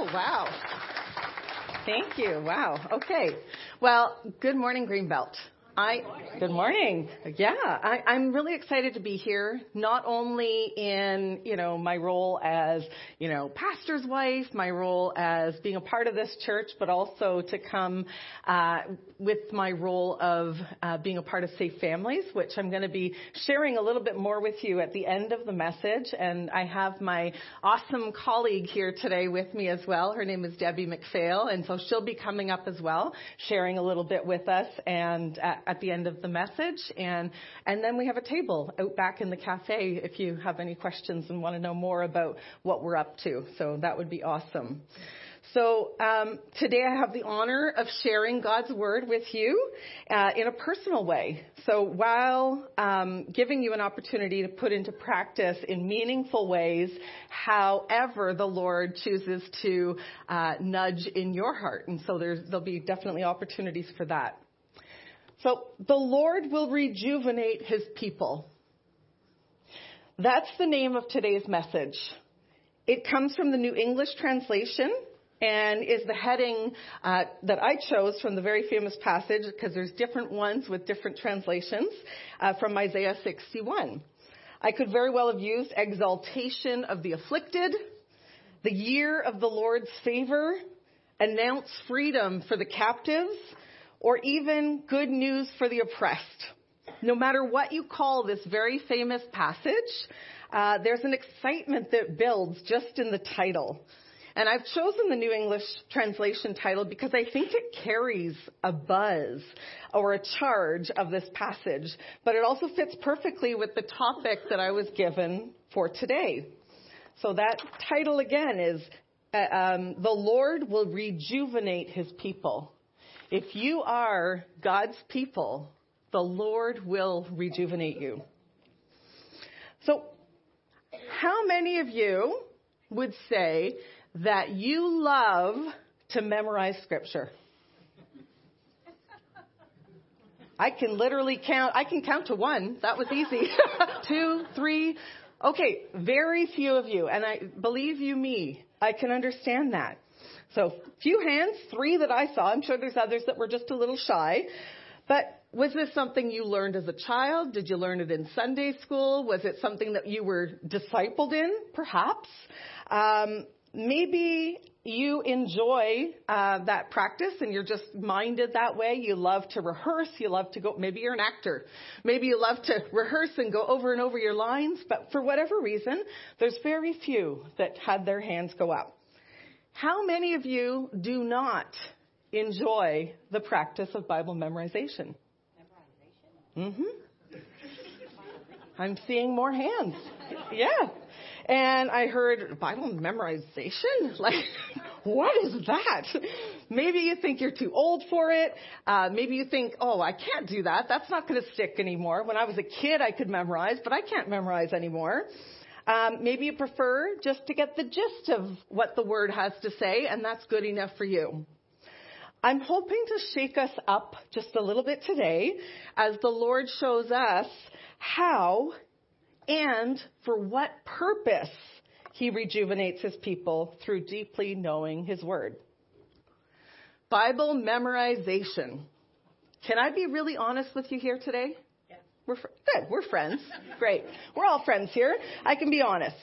Oh, wow. Thank you. Wow. Okay. Well, good morning, Greenbelt. I, good morning. Yeah, I, I'm really excited to be here, not only in, you know, my role as, you know, pastor's wife, my role as being a part of this church, but also to come uh, with my role of uh, being a part of Safe Families, which I'm going to be sharing a little bit more with you at the end of the message. And I have my awesome colleague here today with me as well. Her name is Debbie McPhail, and so she'll be coming up as well, sharing a little bit with us. And uh, at the end of the message. And, and then we have a table out back in the cafe if you have any questions and want to know more about what we're up to. So that would be awesome. So um, today I have the honor of sharing God's word with you uh, in a personal way. So while um, giving you an opportunity to put into practice in meaningful ways, however the Lord chooses to uh, nudge in your heart, and so there'll be definitely opportunities for that. So the Lord will rejuvenate his people. That's the name of today's message. It comes from the New English translation and is the heading uh, that I chose from the very famous passage because there's different ones with different translations uh, from Isaiah 61. I could very well have used exaltation of the afflicted, the year of the Lord's favor, announce freedom for the captives, or even good news for the oppressed. No matter what you call this very famous passage, uh, there's an excitement that builds just in the title. And I've chosen the New English Translation title because I think it carries a buzz or a charge of this passage, but it also fits perfectly with the topic that I was given for today. So that title again is uh, um, The Lord Will Rejuvenate His People. If you are God's people, the Lord will rejuvenate you. So, how many of you would say that you love to memorize scripture? I can literally count, I can count to one. That was easy. Two, three. Okay, very few of you. And I believe you me, I can understand that. So few hands, three that I saw. I'm sure there's others that were just a little shy. But was this something you learned as a child? Did you learn it in Sunday school? Was it something that you were discipled in, perhaps? Um, maybe you enjoy uh, that practice and you're just minded that way. You love to rehearse. You love to go. Maybe you're an actor. Maybe you love to rehearse and go over and over your lines. But for whatever reason, there's very few that had their hands go up. How many of you do not enjoy the practice of Bible memorization? Memorization? Mm-hmm. I'm seeing more hands. Yeah. And I heard Bible memorization? Like, what is that? Maybe you think you're too old for it. Uh, maybe you think, oh, I can't do that. That's not going to stick anymore. When I was a kid, I could memorize, but I can't memorize anymore. Um, maybe you prefer just to get the gist of what the word has to say, and that's good enough for you. I'm hoping to shake us up just a little bit today as the Lord shows us how and for what purpose He rejuvenates His people through deeply knowing His Word. Bible memorization. Can I be really honest with you here today? We're fr- good. We're friends. Great. We're all friends here. I can be honest.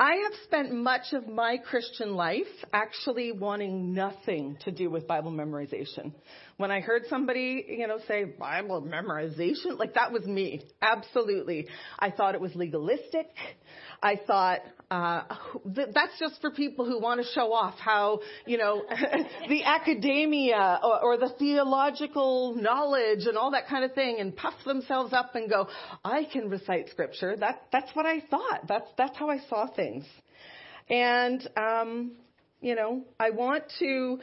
I have spent much of my Christian life actually wanting nothing to do with Bible memorization. When I heard somebody, you know, say Bible memorization, like that was me. Absolutely. I thought it was legalistic. I thought uh, th- that's just for people who want to show off how, you know, the academia or, or the theological knowledge and all that kind of thing, and puff themselves up and go, "I can recite scripture." That that's what I thought. That's that's how I saw things, and um, you know, I want to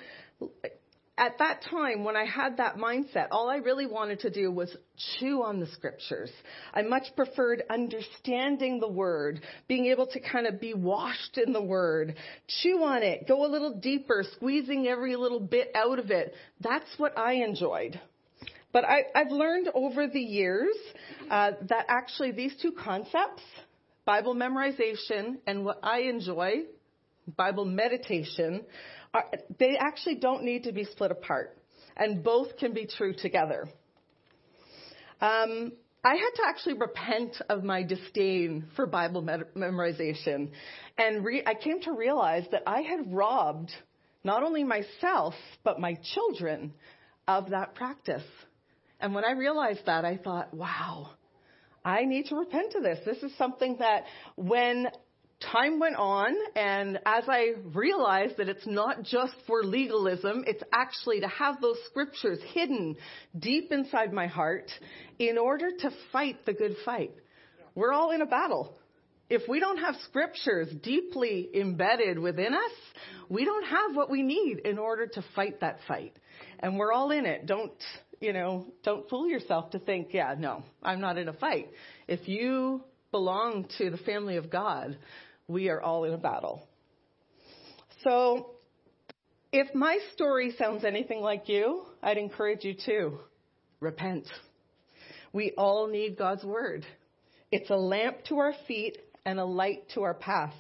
at that time, when I had that mindset, all I really wanted to do was chew on the scriptures. I much preferred understanding the word, being able to kind of be washed in the word, chew on it, go a little deeper, squeezing every little bit out of it. That's what I enjoyed. But I, have learned over the years uh, that actually these two concepts, Bible memorization and what I enjoy, Bible meditation, are, they actually don't need to be split apart, and both can be true together. Um, I had to actually repent of my disdain for Bible memorization, and re- I came to realize that I had robbed not only myself but my children of that practice. And when I realized that, I thought, wow, I need to repent of this. This is something that when time went on, and as I realized that it's not just for legalism, it's actually to have those scriptures hidden deep inside my heart in order to fight the good fight. We're all in a battle. If we don't have scriptures deeply embedded within us, we don't have what we need in order to fight that fight. And we're all in it. Don't you know, don't fool yourself to think, yeah, no, I'm not in a fight. If you belong to the family of God, we are all in a battle. So, if my story sounds anything like you, I'd encourage you to repent. We all need God's word. It's a lamp to our feet and a light to our path.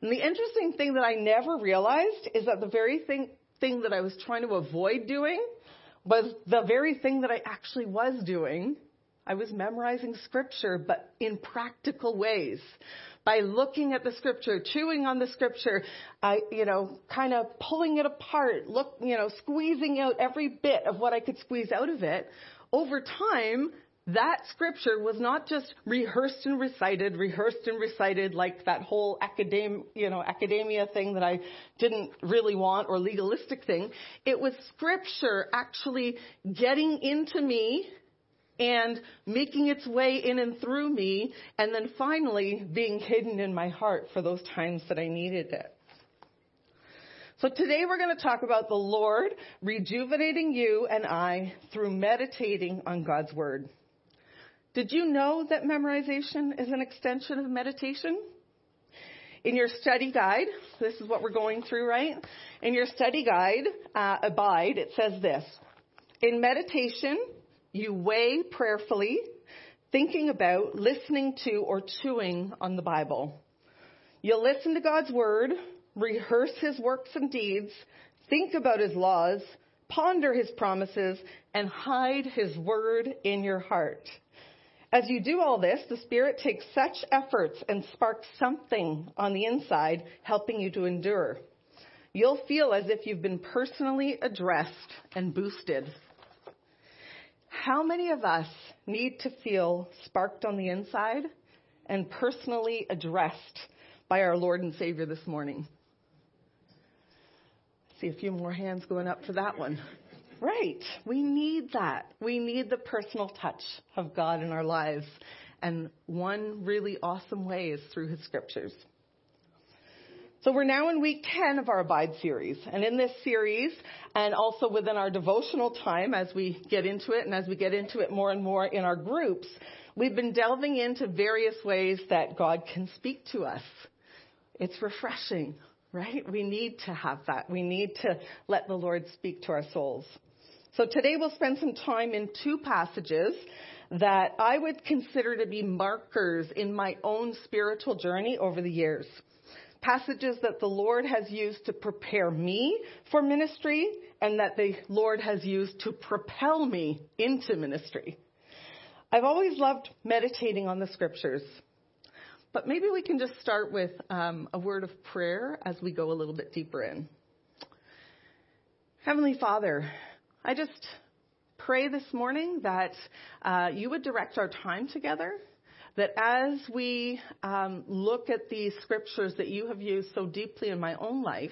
And the interesting thing that I never realized is that the very thing, thing that I was trying to avoid doing was the very thing that I actually was doing. I was memorizing scripture, but in practical ways. By looking at the scripture, chewing on the scripture, I, you know, kind of pulling it apart, look, you know, squeezing out every bit of what I could squeeze out of it. Over time, that scripture was not just rehearsed and recited, rehearsed and recited like that whole academ, you know, academia thing that I didn't really want or legalistic thing. It was scripture actually getting into me and making its way in and through me and then finally being hidden in my heart for those times that I needed it. So today we're going to talk about the Lord rejuvenating you and I through meditating on God's Word. Did you know that memorization is an extension of meditation? In your study guide, this is what we're going through, right? In your study guide, uh, Abide, it says this. In meditation, you weigh prayerfully, thinking about, listening to, or chewing on the Bible. You'll listen to God's Word, rehearse His works and deeds, think about His laws, ponder His promises, and hide His Word in your heart. As you do all this, the Spirit takes such efforts and sparks something on the inside, helping you to endure. You'll feel as if you've been personally addressed and boosted. How many of us need to feel sparked on the inside and personally addressed by our Lord and Savior this morning? See a few more hands going up for that one. Right. We need that. We need the personal touch of God in our lives. And one really awesome way is through his scriptures. So we're now in week 10 of our Abide series. And in this series, and also within our devotional time as we get into it and as we get into it more and more in our groups, we've been delving into various ways that God can speak to us. It's refreshing, right? We need to have that. We need to let the Lord speak to our souls. So today we'll spend some time in two passages that I would consider to be markers in my own spiritual journey over the years. Passages that the Lord has used to prepare me for ministry and that the Lord has used to propel me into ministry. I've always loved meditating on the scriptures. But maybe we can just start with um, a word of prayer as we go a little bit deeper in. Heavenly Father, I just pray this morning that uh, you would direct our time together. That as we um, look at these scriptures that you have used so deeply in my own life,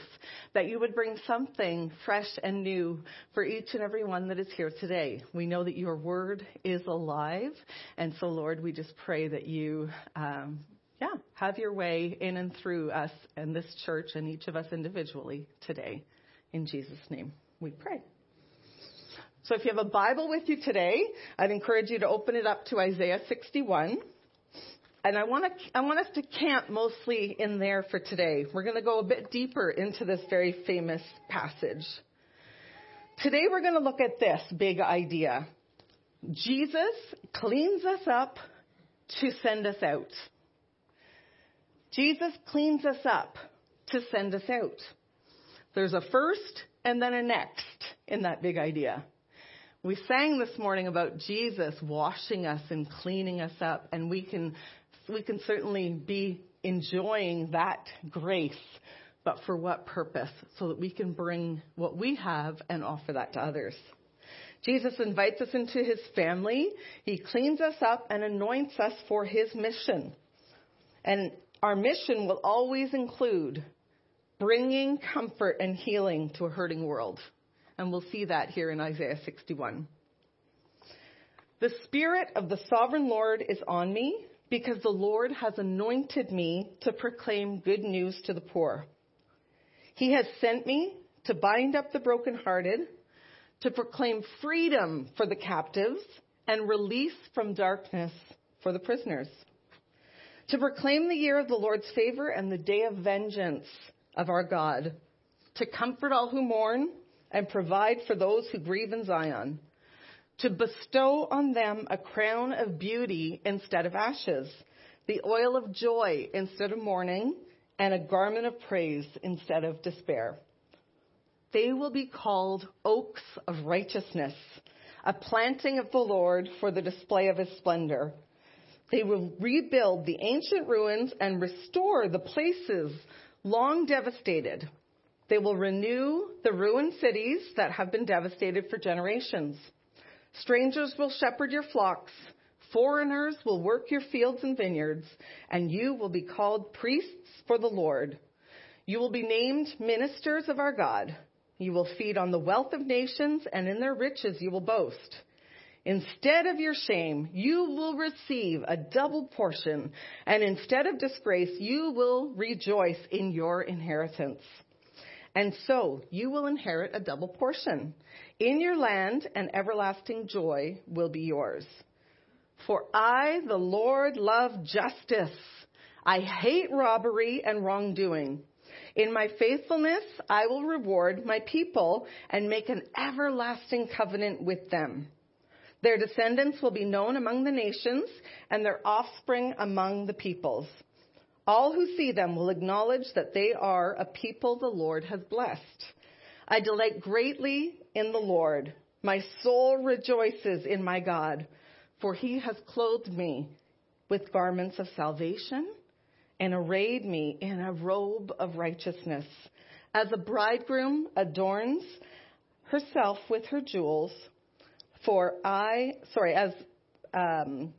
that you would bring something fresh and new for each and every one that is here today. We know that your word is alive, and so Lord, we just pray that you, um, yeah, have your way in and through us and this church and each of us individually today. In Jesus' name, we pray. So if you have a Bible with you today, I'd encourage you to open it up to Isaiah 61. And I want, to, I want us to camp mostly in there for today. We're going to go a bit deeper into this very famous passage. Today we're going to look at this big idea. Jesus cleans us up to send us out. Jesus cleans us up to send us out. There's a first and then a next in that big idea. We sang this morning about Jesus washing us and cleaning us up, and we can, we can certainly be enjoying that grace. But for what purpose? So that we can bring what we have and offer that to others. Jesus invites us into his family. He cleans us up and anoints us for his mission. And our mission will always include bringing comfort and healing to a hurting world. And we'll see that here in Isaiah 61. The Spirit of the Sovereign Lord is on me because the Lord has anointed me to proclaim good news to the poor. He has sent me to bind up the brokenhearted, to proclaim freedom for the captives, and release from darkness for the prisoners, to proclaim the year of the Lord's favor and the day of vengeance of our God, to comfort all who mourn and provide for those who grieve in Zion, to bestow on them a crown of beauty instead of ashes, the oil of joy instead of mourning, and a garment of praise instead of despair. They will be called oaks of righteousness, a planting of the Lord for the display of his splendor. They will rebuild the ancient ruins and restore the places long devastated. They will renew the ruined cities that have been devastated for generations. Strangers will shepherd your flocks. Foreigners will work your fields and vineyards, and you will be called priests for the Lord. You will be named ministers of our God. You will feed on the wealth of nations, and in their riches you will boast. Instead of your shame, you will receive a double portion, and instead of disgrace, you will rejoice in your inheritance. And so you will inherit a double portion. In your land, and everlasting joy will be yours. For I, the Lord, love justice. I hate robbery and wrongdoing. In my faithfulness, I will reward my people and make an everlasting covenant with them. Their descendants will be known among the nations and their offspring among the peoples. All who see them will acknowledge that they are a people the Lord has blessed. I delight greatly in the Lord. My soul rejoices in my God, for he has clothed me with garments of salvation and arrayed me in a robe of righteousness. As a bridegroom adorns herself with her jewels, for I, sorry, as, um,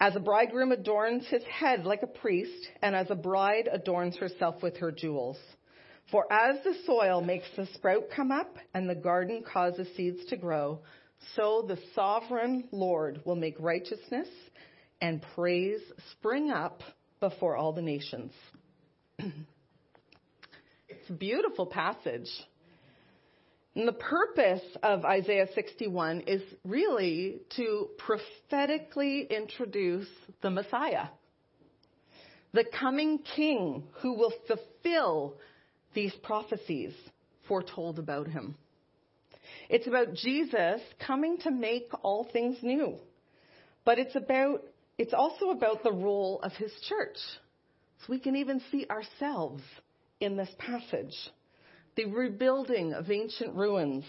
as a bridegroom adorns his head like a priest, and as a bride adorns herself with her jewels. For as the soil makes the sprout come up, and the garden causes seeds to grow, so the sovereign Lord will make righteousness and praise spring up before all the nations. it's a beautiful passage. And the purpose of Isaiah 61 is really to prophetically introduce the Messiah, the coming king who will fulfill these prophecies foretold about him. It's about Jesus coming to make all things new. But it's about it's also about the role of his church. So we can even see ourselves in this passage the rebuilding of ancient ruins,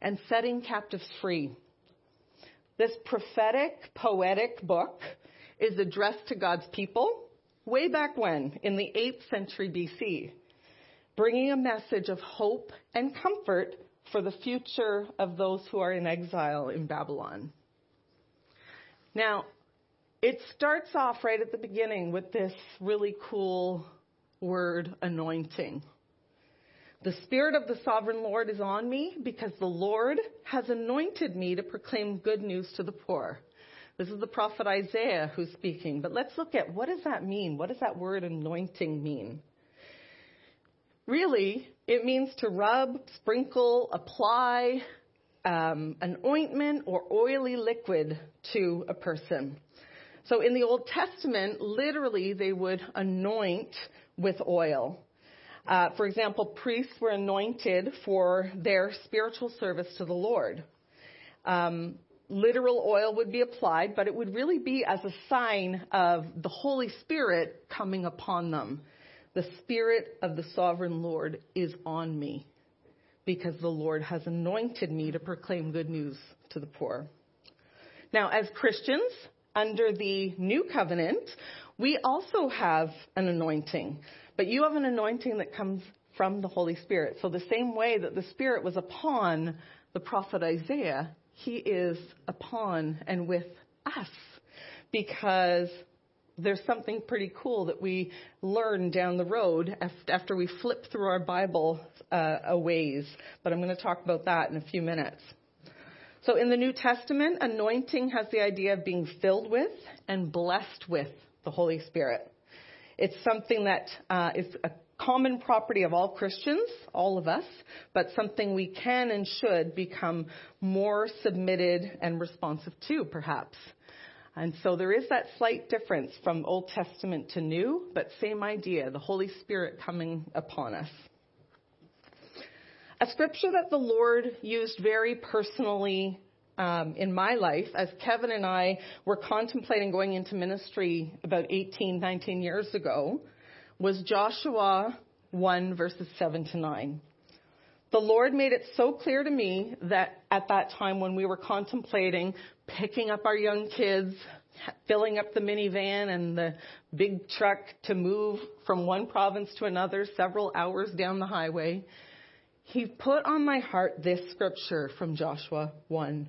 and setting captives free. This prophetic, poetic book is addressed to God's people way back when, in the 8th century BC, bringing a message of hope and comfort for the future of those who are in exile in Babylon. Now, it starts off right at the beginning with this really cool word, anointing. The Spirit of the Sovereign Lord is on me because the Lord has anointed me to proclaim good news to the poor. This is the prophet Isaiah who's speaking. But let's look at what does that mean? What does that word anointing mean? Really, it means to rub, sprinkle, apply um, an ointment or oily liquid to a person. So in the Old Testament, literally, they would anoint with oil. Uh, for example, priests were anointed for their spiritual service to the Lord. Um, literal oil would be applied, but it would really be as a sign of the Holy Spirit coming upon them. The Spirit of the sovereign Lord is on me because the Lord has anointed me to proclaim good news to the poor. Now, as Christians, under the new covenant, we also have an anointing, but you have an anointing that comes from the Holy Spirit. So, the same way that the Spirit was upon the prophet Isaiah, he is upon and with us because there's something pretty cool that we learn down the road after we flip through our Bible uh, a ways. But I'm going to talk about that in a few minutes. So in the New Testament, anointing has the idea of being filled with and blessed with the Holy Spirit. It's something that uh, is a common property of all Christians, all of us, but something we can and should become more submitted and responsive to, perhaps. And so there is that slight difference from Old Testament to New, but same idea, the Holy Spirit coming upon us. A scripture that the Lord used very personally um, in my life, as Kevin and I were contemplating going into ministry about 18, 19 years ago, was Joshua 1 verses 7 to 9. The Lord made it so clear to me that at that time when we were contemplating picking up our young kids, filling up the minivan and the big truck to move from one province to another several hours down the highway, He put on my heart this scripture from Joshua 1.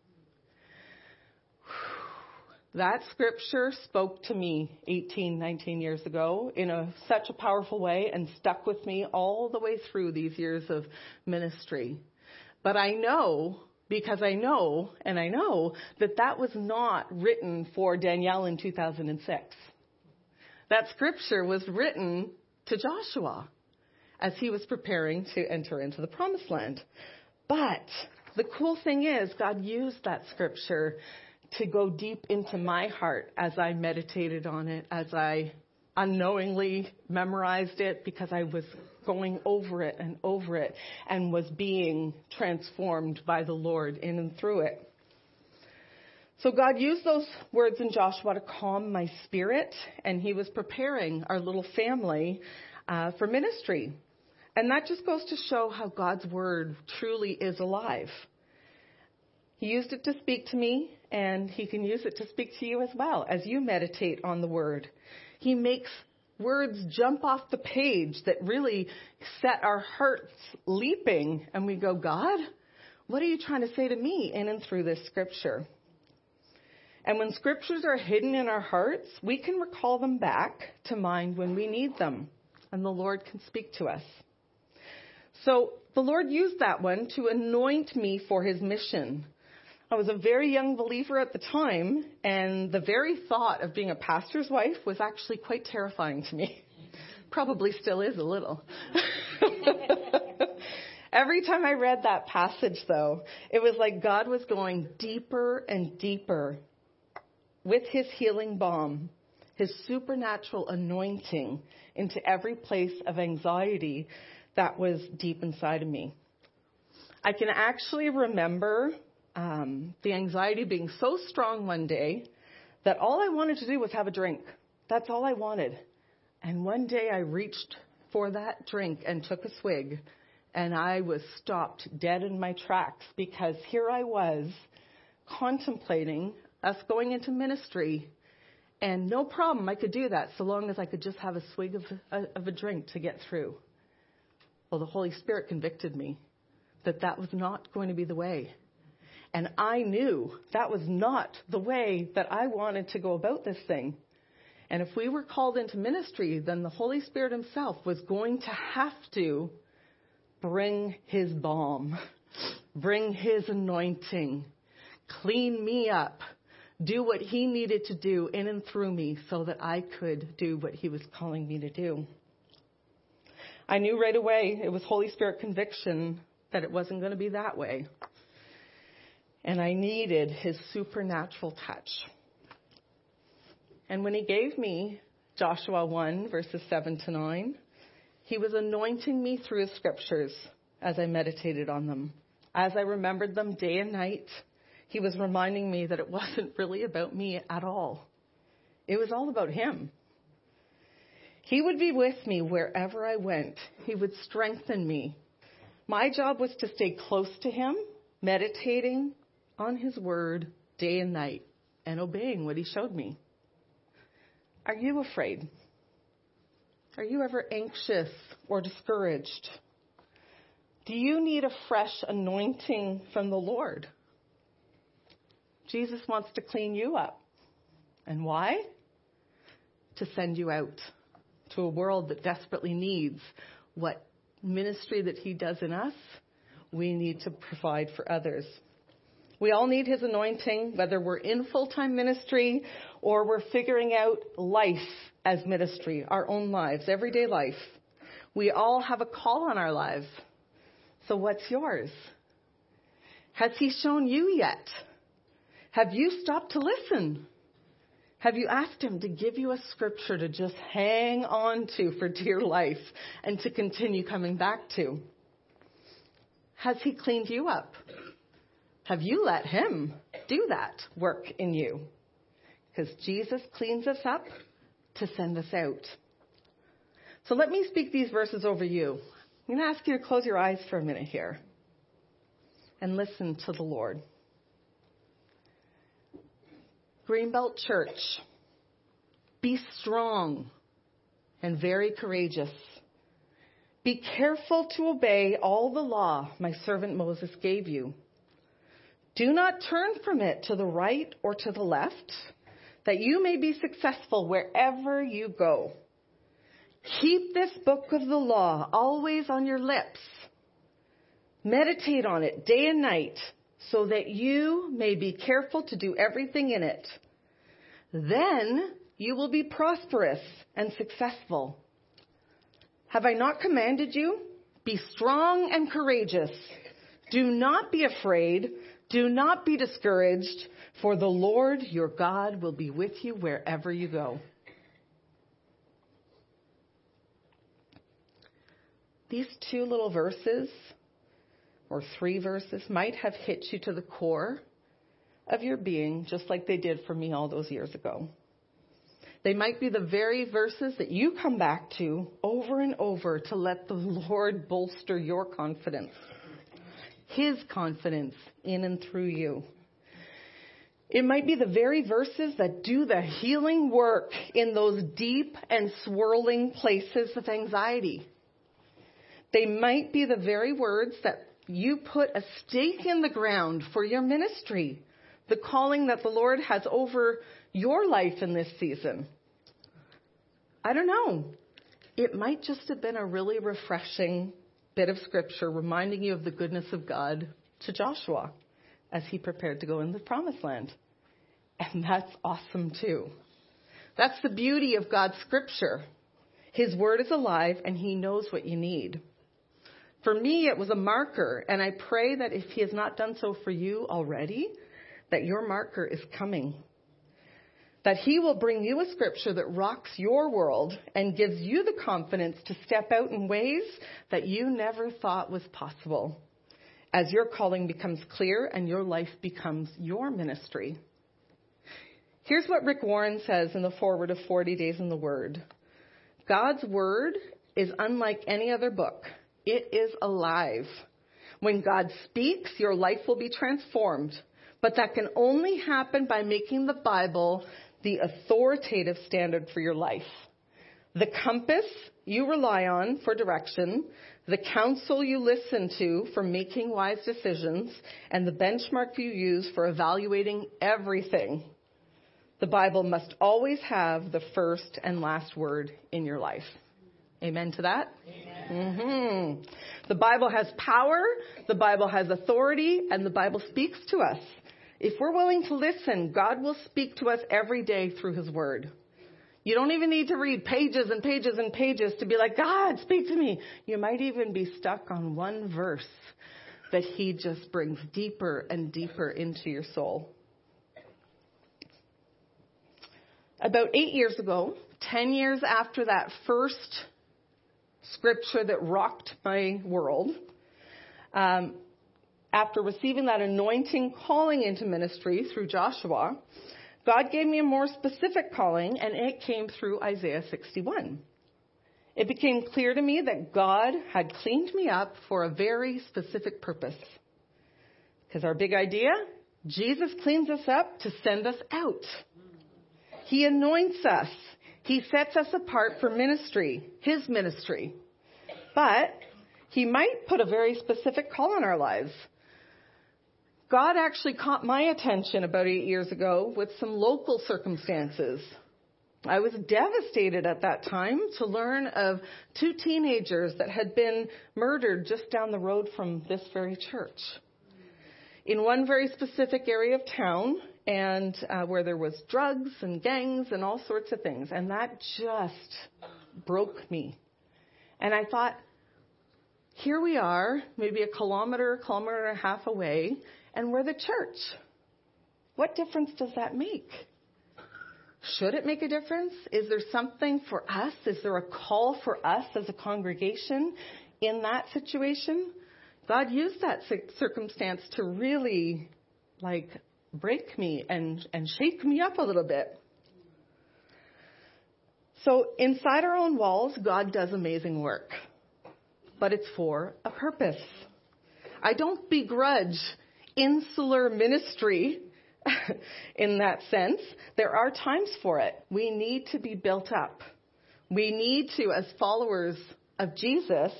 That scripture spoke to me 18, 19 years ago in a, such a powerful way and stuck with me all the way through these years of ministry. But I know, because I know, and I know, that that was not written for Danielle in 2006. That scripture was written to Joshua as he was preparing to enter into the promised land. But the cool thing is, God used that scripture to go deep into my heart as I meditated on it, as I unknowingly memorized it because I was going over it and over it and was being transformed by the Lord in and through it. So God used those words in Joshua to calm my spirit, and He was preparing our little family uh, for ministry. And that just goes to show how God's word truly is alive. He used it to speak to me, and He can use it to speak to you as well as you meditate on the Word. He makes words jump off the page that really set our hearts leaping, and we go, God, what are you trying to say to me in and through this Scripture? And when Scriptures are hidden in our hearts, we can recall them back to mind when we need them, and the Lord can speak to us. So the Lord used that one to anoint me for His mission I was a very young believer at the time, and the very thought of being a pastor's wife was actually quite terrifying to me. Probably still is a little. Every time I read that passage, though, it was like God was going deeper and deeper with his healing balm, his supernatural anointing into every place of anxiety that was deep inside of me. I can actually remember um, the anxiety being so strong one day that all I wanted to do was have a drink. That's all I wanted. And one day I reached for that drink and took a swig, and I was stopped dead in my tracks because here I was contemplating us going into ministry. And no problem, I could do that so long as I could just have a swig of a, of a drink to get through. Well, the Holy Spirit convicted me that that was not going to be the way. And I knew that was not the way that I wanted to go about this thing. And if we were called into ministry, then the Holy Spirit Himself was going to have to bring His balm, bring His anointing, clean me up, do what He needed to do in and through me so that I could do what He was calling me to do. I knew right away it was Holy Spirit conviction that it wasn't going to be that way. And I needed his supernatural touch. And when he gave me Joshua 1, verses 7 to 9, he was anointing me through his scriptures as I meditated on them. As I remembered them day and night, he was reminding me that it wasn't really about me at all. It was all about him. He would be with me wherever I went. He would strengthen me. My job was to stay close to him, meditating on his word day and night, and obeying what he showed me. Are you afraid? Are you ever anxious or discouraged? Do you need a fresh anointing from the Lord? Jesus wants to clean you up. And why? To send you out to a world that desperately needs what ministry that He does in us, we need to provide for others. We all need His anointing, whether we're in full time ministry or we're figuring out life as ministry, our own lives, everyday life. We all have a call on our lives. So what's yours? Has He shown you yet? Have you stopped to listen? Have you asked Him to give you a scripture to just hang on to for dear life and to continue coming back to? Has He cleaned you up? Have you let Him do that work in you? Because Jesus cleans us up to send us out. So let me speak these verses over you. I'm going to ask you to close your eyes for a minute here and listen to the Lord. Greenbelt Church, be strong and very courageous. Be careful to obey all the law my servant Moses gave you. Do not turn from it to the right or to the left, that you may be successful wherever you go. Keep this book of the law always on your lips. Meditate on it day and night so that you may be careful to do everything in it. Then you will be prosperous and successful. Have I not commanded you? Be strong and courageous. Do not be afraid. Do not be discouraged, for the Lord your God will be with you wherever you go. These two little verses or three verses might have hit you to the core of your being, just like they did for me all those years ago. They might be the very verses that you come back to over and over to let the Lord bolster your confidence, His confidence in and through you. It might be the very verses that do the healing work in those deep and swirling places of anxiety. They might be the very words that you put a stake in the ground for your ministry, the calling that the Lord has over your life in this season. I don't know. It might just have been a really refreshing bit of scripture reminding you of the goodness of God to Joshua as he prepared to go into the promised land. And that's awesome too. That's the beauty of God's scripture. His word is alive and he knows what you need. For me, it was a marker, and I pray that if He has not done so for you already, that your marker is coming. That He will bring you a scripture that rocks your world and gives you the confidence to step out in ways that you never thought was possible as your calling becomes clear and your life becomes your ministry. Here's what Rick Warren says in the foreword of 40 Days in the Word God's Word is unlike any other book. It is alive. When God speaks, your life will be transformed. But that can only happen by making the Bible the authoritative standard for your life. The compass you rely on for direction, the counsel you listen to for making wise decisions, and the benchmark you use for evaluating everything. The Bible must always have the first and last word in your life. Amen to that? Mm-hmm. The Bible has power, the Bible has authority, and the Bible speaks to us. If we're willing to listen, God will speak to us every day through His Word. You don't even need to read pages and pages and pages to be like, God, speak to me. You might even be stuck on one verse that He just brings deeper and deeper into your soul. About eight years ago, 10 years after that first scripture that rocked my world, um, after receiving that anointing calling into ministry through Joshua, God gave me a more specific calling, and it came through Isaiah 61. It became clear to me that God had cleaned me up for a very specific purpose. Because our big idea, Jesus cleans us up to send us out. He anoints us. He sets us apart for ministry, His ministry. But He might put a very specific call on our lives. God actually caught my attention about eight years ago with some local circumstances. I was devastated at that time to learn of two teenagers that had been murdered just down the road from this very church. In one very specific area of town, and uh, where there was drugs and gangs and all sorts of things, and that just broke me. And I thought, here we are, maybe a kilometer, kilometer and a half away, and we're the church. What difference does that make? Should it make a difference? Is there something for us? Is there a call for us as a congregation in that situation? God used that circumstance to really like break me and, and shake me up a little bit. So inside our own walls, God does amazing work, but it's for a purpose. I don't begrudge insular ministry in that sense. There are times for it. We need to be built up. We need to, as followers of Jesus,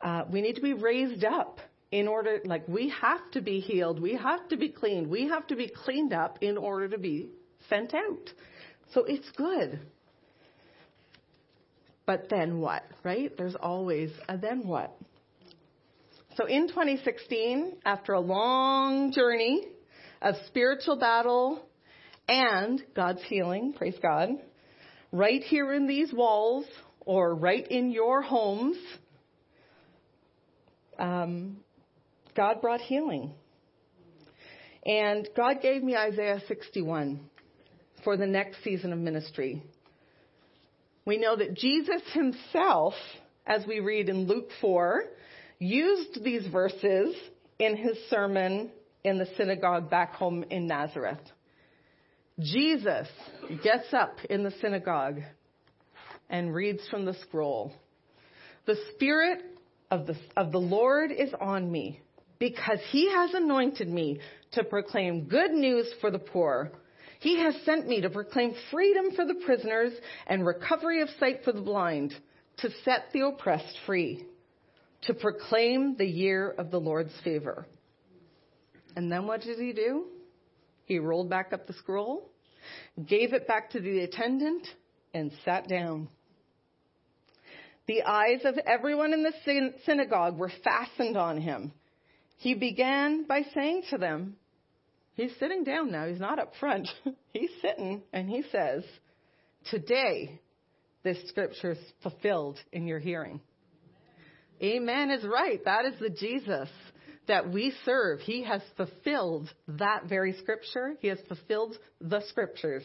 uh, we need to be raised up in order, like, we have to be healed. We have to be cleaned. We have to be cleaned up in order to be sent out. So it's good. But then what, right? There's always a then what. So in 2016, after a long journey of spiritual battle and God's healing, praise God, right here in these walls or right in your homes, um, God brought healing. And God gave me Isaiah 61 for the next season of ministry. We know that Jesus himself, as we read in Luke 4, used these verses in his sermon in the synagogue back home in Nazareth. Jesus gets up in the synagogue and reads from the scroll. The Spirit of the, of the Lord is on me because he has anointed me to proclaim good news for the poor. He has sent me to proclaim freedom for the prisoners and recovery of sight for the blind, to set the oppressed free to proclaim the year of the Lord's favor. And then what did he do? He rolled back up the scroll, gave it back to the attendant, and sat down. The eyes of everyone in the synagogue were fastened on him. He began by saying to them, He's sitting down now, he's not up front. he's sitting, and he says, Today, this scripture is fulfilled in your hearing. Amen is right. That is the Jesus that we serve. He has fulfilled that very scripture. He has fulfilled the scriptures.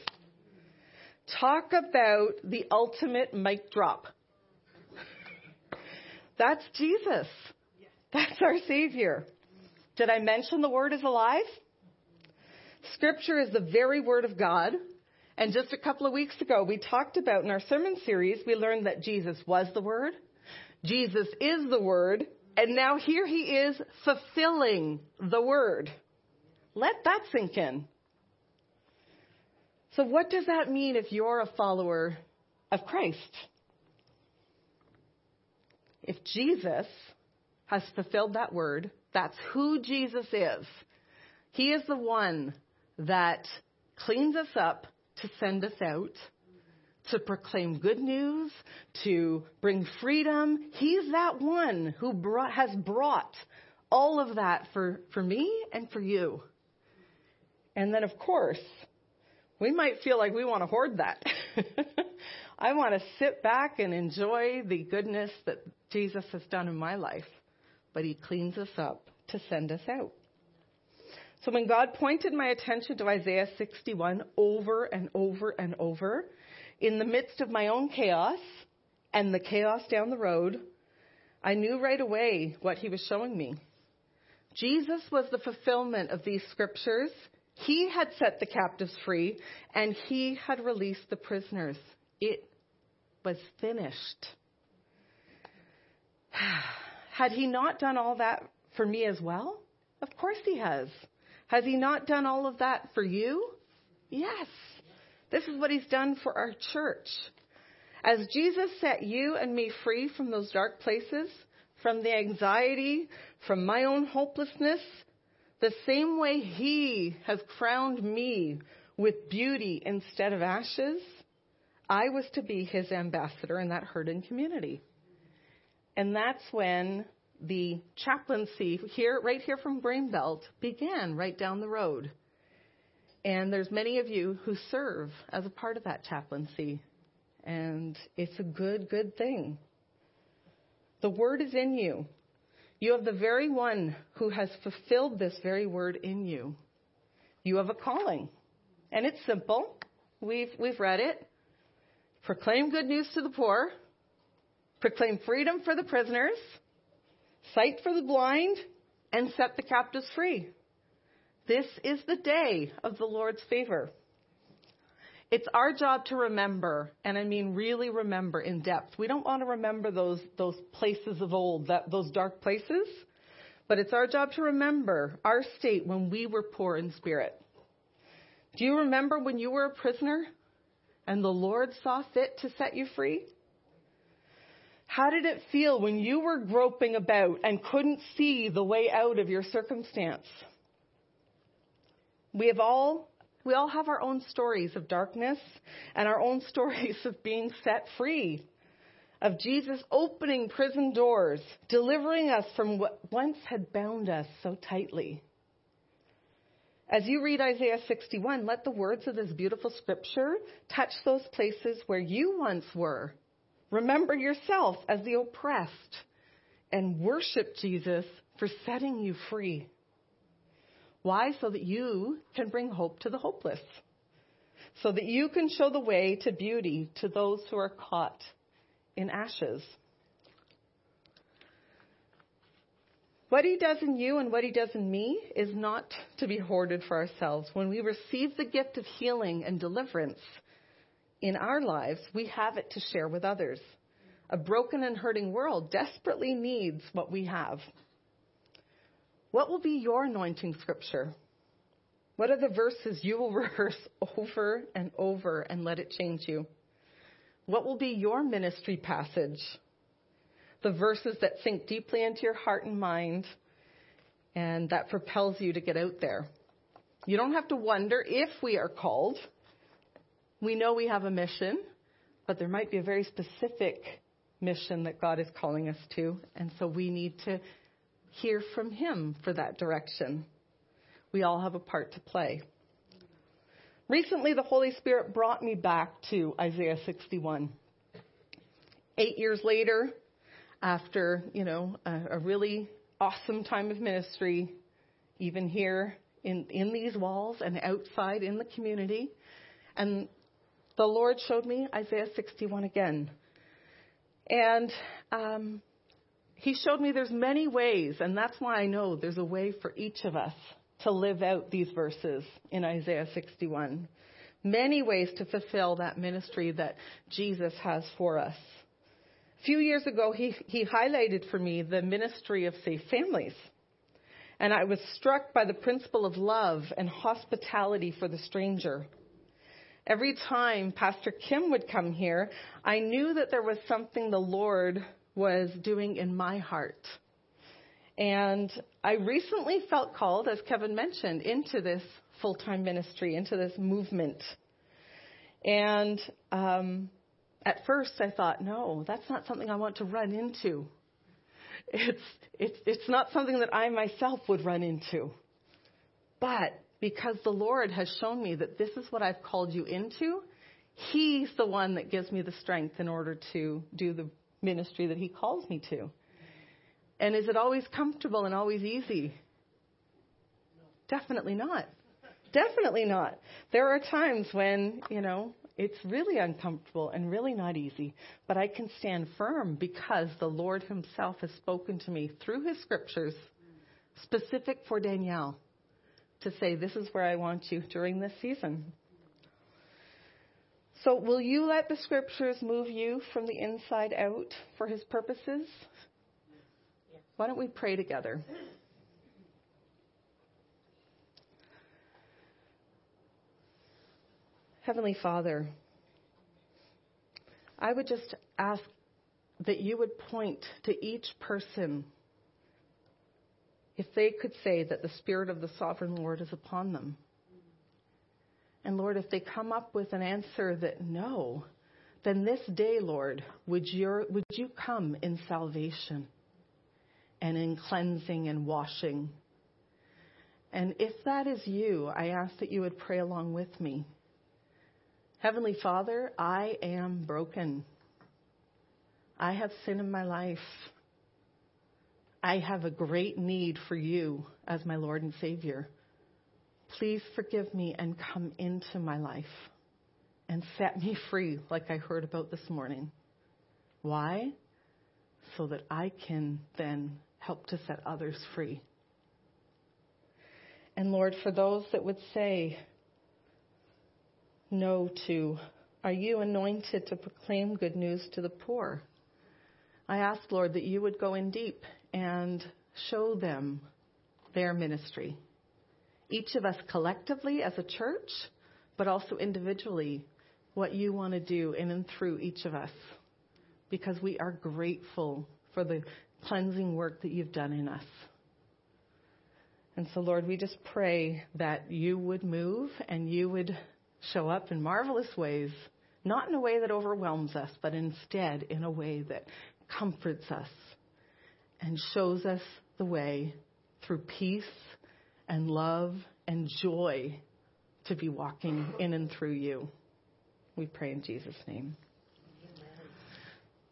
Talk about the ultimate mic drop. That's Jesus. That's our Savior. Did I mention the Word is alive? Scripture is the very Word of God. And just a couple of weeks ago, we talked about in our sermon series, we learned that Jesus was the Word, Jesus is the Word, and now here he is fulfilling the Word. Let that sink in. So, what does that mean if you're a follower of Christ? If Jesus has fulfilled that word, that's who Jesus is. He is the one that cleans us up to send us out to proclaim good news, to bring freedom. He's that one who brought, has brought all of that for, for me and for you. And then, of course, We might feel like we want to hoard that. I want to sit back and enjoy the goodness that Jesus has done in my life. But he cleans us up to send us out. So when God pointed my attention to Isaiah 61 over and over and over, in the midst of my own chaos and the chaos down the road, I knew right away what he was showing me. Jesus was the fulfillment of these scriptures. He had set the captives free and he had released the prisoners. It was finished. Had he not done all that for me as well? Of course he has. Has he not done all of that for you? Yes. This is what he's done for our church. As Jesus set you and me free from those dark places, from the anxiety, from my own hopelessness, the same way he has crowned me with beauty instead of ashes, I was to be his ambassador in that hurting community. And that's when the chaplaincy here, right here from Greenbelt, began right down the road. And there's many of you who serve as a part of that chaplaincy. And it's a good, good thing. The word is in you. You have the very one who has fulfilled this very word in you. You have a calling. And it's simple. We've, we've read it. Proclaim good news to the poor. Proclaim freedom for the prisoners sight for the blind, and set the captives free. This is the day of the Lord's favor. It's our job to remember, and I mean really remember in depth. We don't want to remember those, those places of old, that, those dark places, but it's our job to remember our state when we were poor in spirit. Do you remember when you were a prisoner and the Lord saw fit to set you free? How did it feel when you were groping about and couldn't see the way out of your circumstance? We have all we all have our own stories of darkness and our own stories of being set free. Of Jesus opening prison doors, delivering us from what once had bound us so tightly. As you read Isaiah 61, let the words of this beautiful scripture touch those places where you once were Remember yourself as the oppressed and worship Jesus for setting you free. Why? So that you can bring hope to the hopeless. So that you can show the way to beauty to those who are caught in ashes. What he does in you and what he does in me is not to be hoarded for ourselves. When we receive the gift of healing and deliverance, in our lives, we have it to share with others. A broken and hurting world desperately needs what we have. What will be your anointing scripture? What are the verses you will rehearse over and over and let it change you? What will be your ministry passage? The verses that sink deeply into your heart and mind and that propels you to get out there. You don't have to wonder if we are called. We know we have a mission, but there might be a very specific mission that God is calling us to, and so we need to hear from Him for that direction. We all have a part to play. Recently, the Holy Spirit brought me back to Isaiah 61. Eight years later, after, you know, a, a really awesome time of ministry, even here in, in these walls and outside in the community, and the Lord showed me Isaiah 61 again. And um, he showed me there's many ways, and that's why I know there's a way for each of us to live out these verses in Isaiah 61. Many ways to fulfill that ministry that Jesus has for us. A few years ago, he, he highlighted for me the ministry of safe families. And I was struck by the principle of love and hospitality for the stranger. Every time Pastor Kim would come here, I knew that there was something the Lord was doing in my heart. And I recently felt called, as Kevin mentioned, into this full time ministry, into this movement. And um, at first I thought, no, that's not something I want to run into. It's, it's, it's not something that I myself would run into. But because the Lord has shown me that this is what I've called you into. He's the one that gives me the strength in order to do the ministry that He calls me to. And is it always comfortable and always easy? Definitely not. Definitely not. There are times when, you know, it's really uncomfortable and really not easy, but I can stand firm because the Lord Himself has spoken to me through His scriptures, specific for Danielle, to say, This is where I want you during this season. So, will you let the scriptures move you from the inside out for His purposes? Why don't we pray together? Heavenly Father, I would just ask that you would point to each person if they could say that the Spirit of the Sovereign Lord is upon them. And Lord, if they come up with an answer that no, then this day, Lord, would, your, would you come in salvation and in cleansing and washing? And if that is you, I ask that you would pray along with me. Heavenly Father, I am broken. I have sin in my life. I have a great need for you as my Lord and Savior. Please forgive me and come into my life and set me free, like I heard about this morning. Why? So that I can then help to set others free. And Lord, for those that would say, no to? Are you anointed to proclaim good news to the poor? I ask, Lord, that you would go in deep and show them their ministry. Each of us collectively as a church, but also individually, what you want to do in and through each of us. Because we are grateful for the cleansing work that you've done in us. And so, Lord, we just pray that you would move and you would show up in marvelous ways, not in a way that overwhelms us, but instead in a way that comforts us and shows us the way through peace and love and joy to be walking in and through you. We pray in Jesus' name.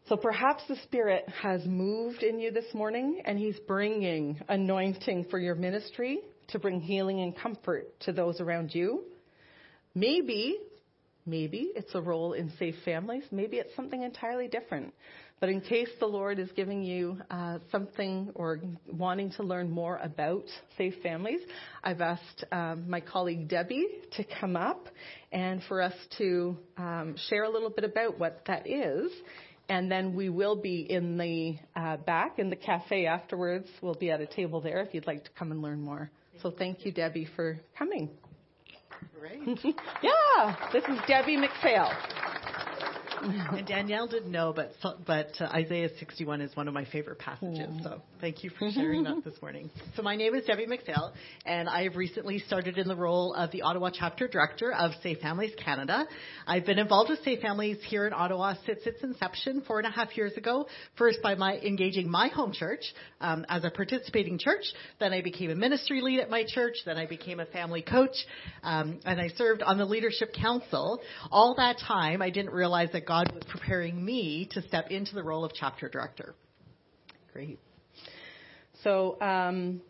So perhaps the Spirit has moved in you this morning and He's bringing anointing for your ministry to bring healing and comfort to those around you. Maybe, maybe it's a role in safe families. Maybe it's something entirely different. But in case the Lord is giving you uh, something or wanting to learn more about safe families, I've asked um, my colleague Debbie to come up and for us to um, share a little bit about what that is. And then we will be in the uh, back in the cafe afterwards. We'll be at a table there if you'd like to come and learn more. So thank you, Debbie, for coming. Great. yeah, this is Debbie McPhail. and Danielle didn't know, but but uh, Isaiah 61 is one of my favorite passages. Mm. So thank you for sharing that this morning. So my name is Debbie McPhail, and I have recently started in the role of the Ottawa chapter director of Safe Families Canada. I've been involved with Safe Families here in Ottawa since its inception four and a half years ago. First by my engaging my home church um, as a participating church. Then I became a ministry lead at my church. Then I became a family coach, um, and I served on the leadership council. All that time, I didn't realize that God was preparing me to step into the role of chapter director. Great. So, um,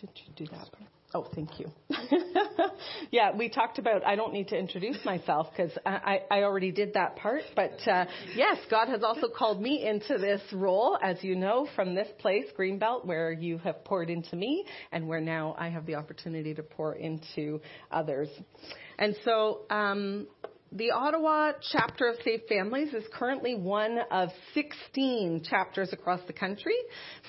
did you do that? Oh, thank you. yeah, we talked about, I don't need to introduce myself because I, I, already did that part. But uh, yes, God has also called me into this role, as you know, from this place, Greenbelt, where you have poured into me and where now I have the opportunity to pour into others. And so, um, the Ottawa chapter of Safe Families is currently one of 16 chapters across the country,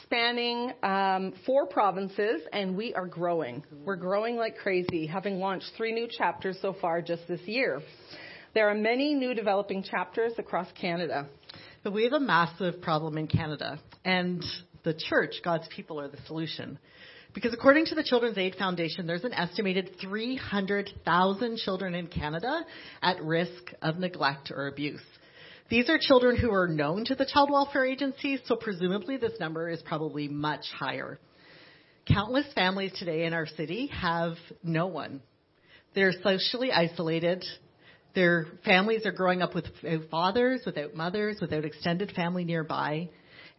spanning um, four provinces, and we are growing. We're growing like crazy, having launched three new chapters so far just this year. There are many new developing chapters across Canada. But we have a massive problem in Canada, and the church, God's people, are the solution. Because according to the Children's Aid Foundation, there's an estimated 300,000 children in Canada at risk of neglect or abuse. These are children who are known to the child welfare agencies, so presumably this number is probably much higher. Countless families today in our city have no one. They're socially isolated. Their families are growing up without fathers, without mothers, without extended family nearby.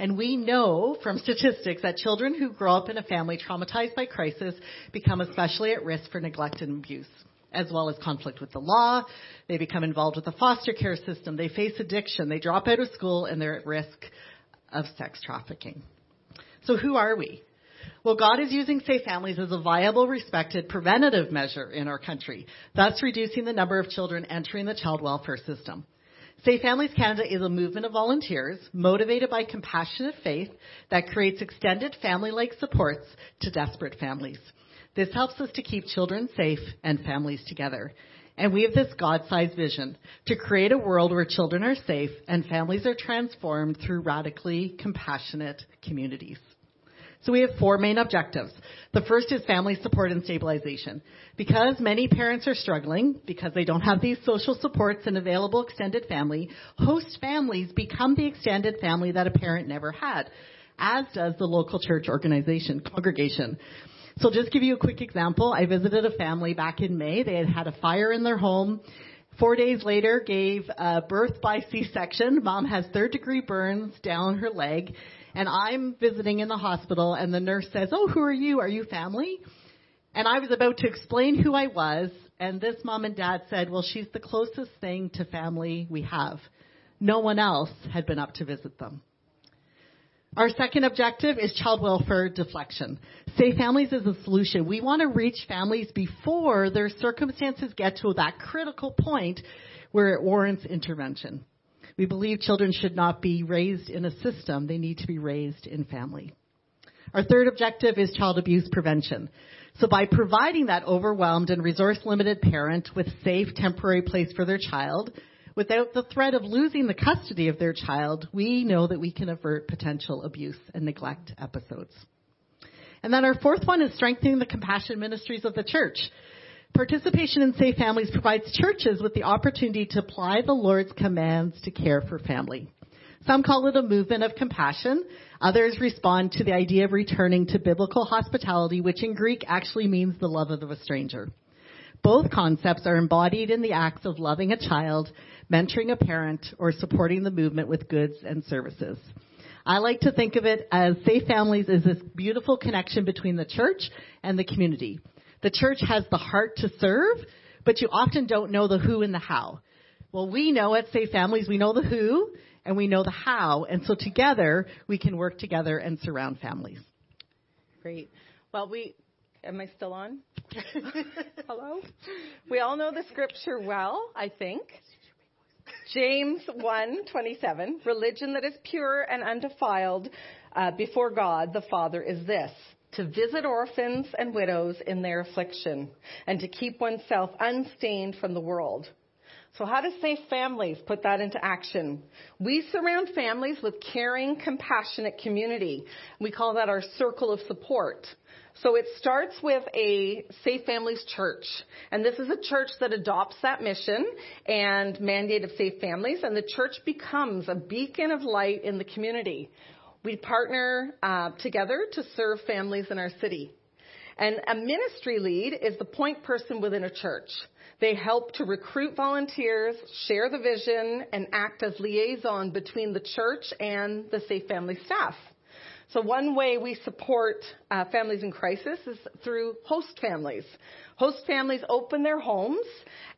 And we know from statistics that children who grow up in a family traumatized by crisis become especially at risk for neglect and abuse, as well as conflict with the law. They become involved with the foster care system. They face addiction. They drop out of school and they're at risk of sex trafficking. So who are we? Well, God is using Safe Families as a viable, respected preventative measure in our country, thus reducing the number of children entering the child welfare system. Safe Families Canada is a movement of volunteers motivated by compassionate faith that creates extended family-like supports to desperate families. This helps us to keep children safe and families together. And we have this God-sized vision to create a world where children are safe and families are transformed through radically compassionate communities. So we have four main objectives. The first is family support and stabilization. Because many parents are struggling, because they don't have these social supports and available extended family, host families become the extended family that a parent never had, as does the local church organization, congregation. So just give you a quick example. I visited a family back in May. They had had a fire in their home. Four days later, gave birth by C-section. Mom has third degree burns down her leg and I'm visiting in the hospital and the nurse says, Oh, who are you? Are you family? And I was about to explain who I was and this mom and dad said, well, she's the closest thing to family we have. No one else had been up to visit them. Our second objective is child welfare deflection. Safe Families is a solution. We want to reach families before their circumstances get to that critical point where it warrants intervention. We believe children should not be raised in a system, they need to be raised in family. Our third objective is child abuse prevention. So by providing that overwhelmed and resource limited parent with safe temporary place for their child, without the threat of losing the custody of their child, we know that we can avert potential abuse and neglect episodes. And then our fourth one is strengthening the compassion ministries of the church. Participation in Safe Families provides churches with the opportunity to apply the Lord's commands to care for family. Some call it a movement of compassion. Others respond to the idea of returning to biblical hospitality, which in Greek actually means the love of a stranger. Both concepts are embodied in the acts of loving a child, mentoring a parent, or supporting the movement with goods and services. I like to think of it as Safe Families is this beautiful connection between the church and the community. The church has the heart to serve, but you often don't know the who and the how. Well, we know at Safe Families, we know the who and we know the how, and so together we can work together and surround families. Great. Well, we am I still on? Hello. We all know the scripture well, I think. James 1:27 Religion that is pure and undefiled uh, before God the Father is this to visit orphans and widows in their affliction, and to keep oneself unstained from the world. So how does Safe Families put that into action? We surround families with caring, compassionate community. We call that our circle of support. So it starts with a Safe Families church. And this is a church that adopts that mission and mandate of Safe Families. And the church becomes a beacon of light in the community. We partner uh, together to serve families in our city. And a ministry lead is the point person within a church. They help to recruit volunteers, share the vision, and act as liaison between the church and the Safe Family staff. So one way we support uh, families in crisis is through host families. Host families open their homes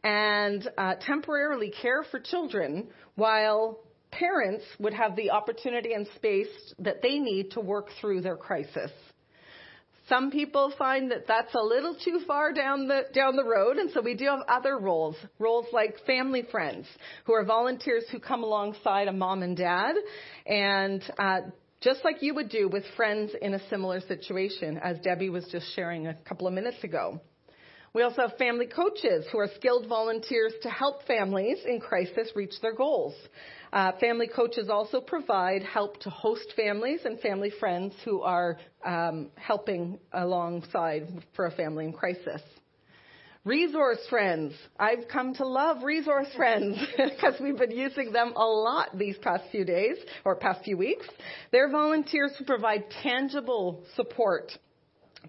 and uh, temporarily care for children while parents would have the opportunity and space that they need to work through their crisis. Some people find that that's a little too far down the down the road, and so we do have other roles, roles like family friends, who are volunteers who come alongside a mom and dad, and uh, just like you would do with friends in a similar situation, as Debbie was just sharing a couple of minutes ago. We also have family coaches who are skilled volunteers to help families in crisis reach their goals. Uh, family coaches also provide help to host families and family friends who are um, helping alongside for a family in crisis. Resource friends. I've come to love resource friends because we've been using them a lot these past few days or past few weeks. They're volunteers who provide tangible support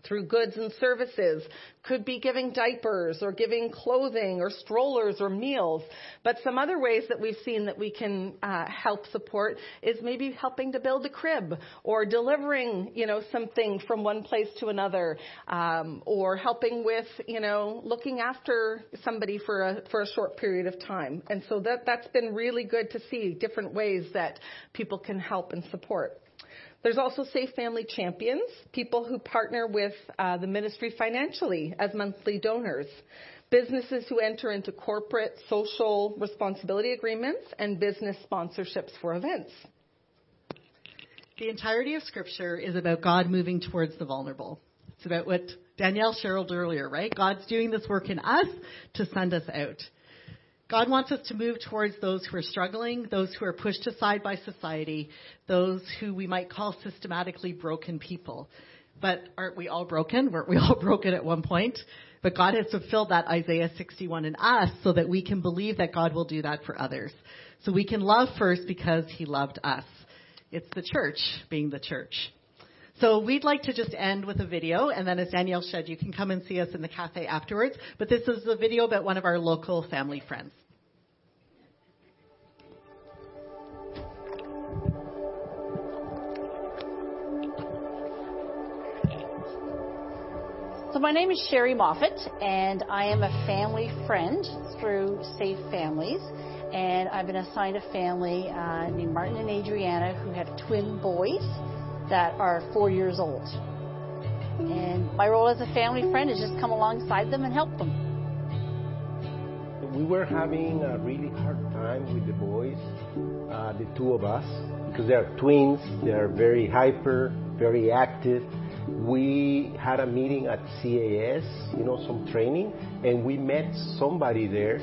through goods and services, could be giving diapers or giving clothing or strollers or meals. But some other ways that we've seen that we can uh, help support is maybe helping to build a crib or delivering, you know, something from one place to another, um, or helping with, you know, looking after somebody for a for a short period of time. And so that that's been really good to see different ways that people can help and support. There's also Safe Family Champions, people who partner with uh, the ministry financially as monthly donors, businesses who enter into corporate social responsibility agreements, and business sponsorships for events. The entirety of Scripture is about God moving towards the vulnerable. It's about what Danielle shared earlier, right? God's doing this work in us to send us out. God wants us to move towards those who are struggling, those who are pushed aside by society, those who we might call systematically broken people. But aren't we all broken? Weren't we all broken at one point? But God has fulfilled that Isaiah 61 in us so that we can believe that God will do that for others. So we can love first because he loved us. It's the church being the church. So we'd like to just end with a video, and then as Danielle said, you can come and see us in the cafe afterwards. But this is a video about one of our local family friends. So my name is Sherry Moffat, and I am a family friend through Safe Families. And I've been assigned a family uh, named Martin and Adriana who have twin boys that are four years old. And my role as a family friend is just come alongside them and help them. We were having a really hard time with the boys, uh, the two of us, because they are twins. They are very hyper, very active we had a meeting at CAS, you know, some training, and we met somebody there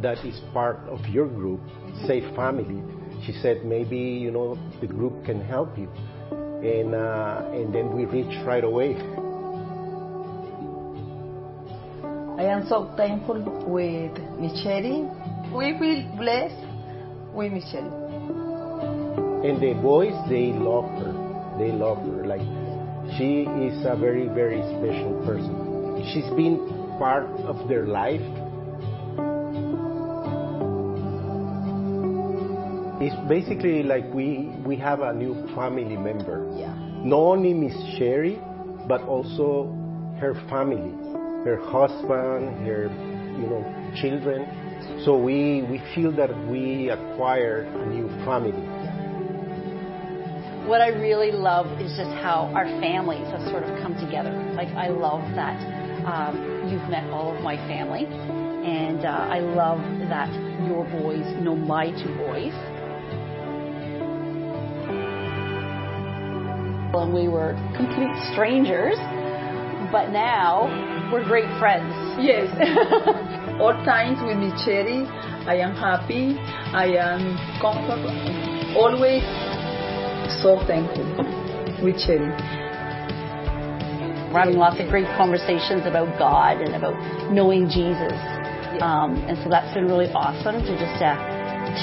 that is part of your group, Safe Family. She said maybe you know the group can help you, and uh, and then we reached right away. I am so thankful with Michelle. We feel blessed with Michelle. And the boys, they love her. They love her like she is a very, very special person. She's been part of their life. It's basically like we, we have a new family member. Yeah. Not only Miss Sherry, but also her family, her husband, her you know children. So we, we feel that we acquired a new family what I really love is just how our families have sort of come together. Like, I love that um, you've met all of my family, and uh, I love that your boys know my two boys. And we were complete strangers, but now we're great friends. Yes. all times with Michelle, I am happy, I am comfortable, always so thankful with Sherry. We're having lots of great conversations about God and about knowing Jesus. Um, and so that's been really awesome to just uh,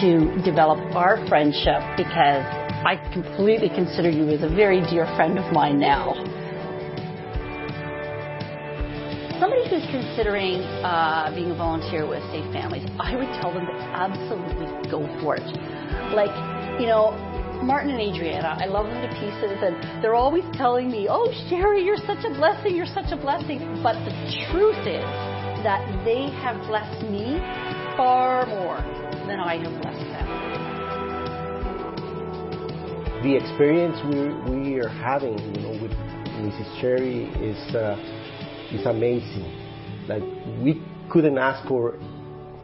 to develop our friendship because I completely consider you as a very dear friend of mine now. Somebody who's considering uh, being a volunteer with Safe Families, I would tell them to absolutely go for it. Like, you know, Martin and Adriana, I love them to pieces, and they're always telling me, "Oh, Sherry, you're such a blessing. You're such a blessing." But the truth is that they have blessed me far more than I have blessed them. The experience we we are having, you know, with Mrs. Sherry is uh, is amazing. Like we couldn't ask for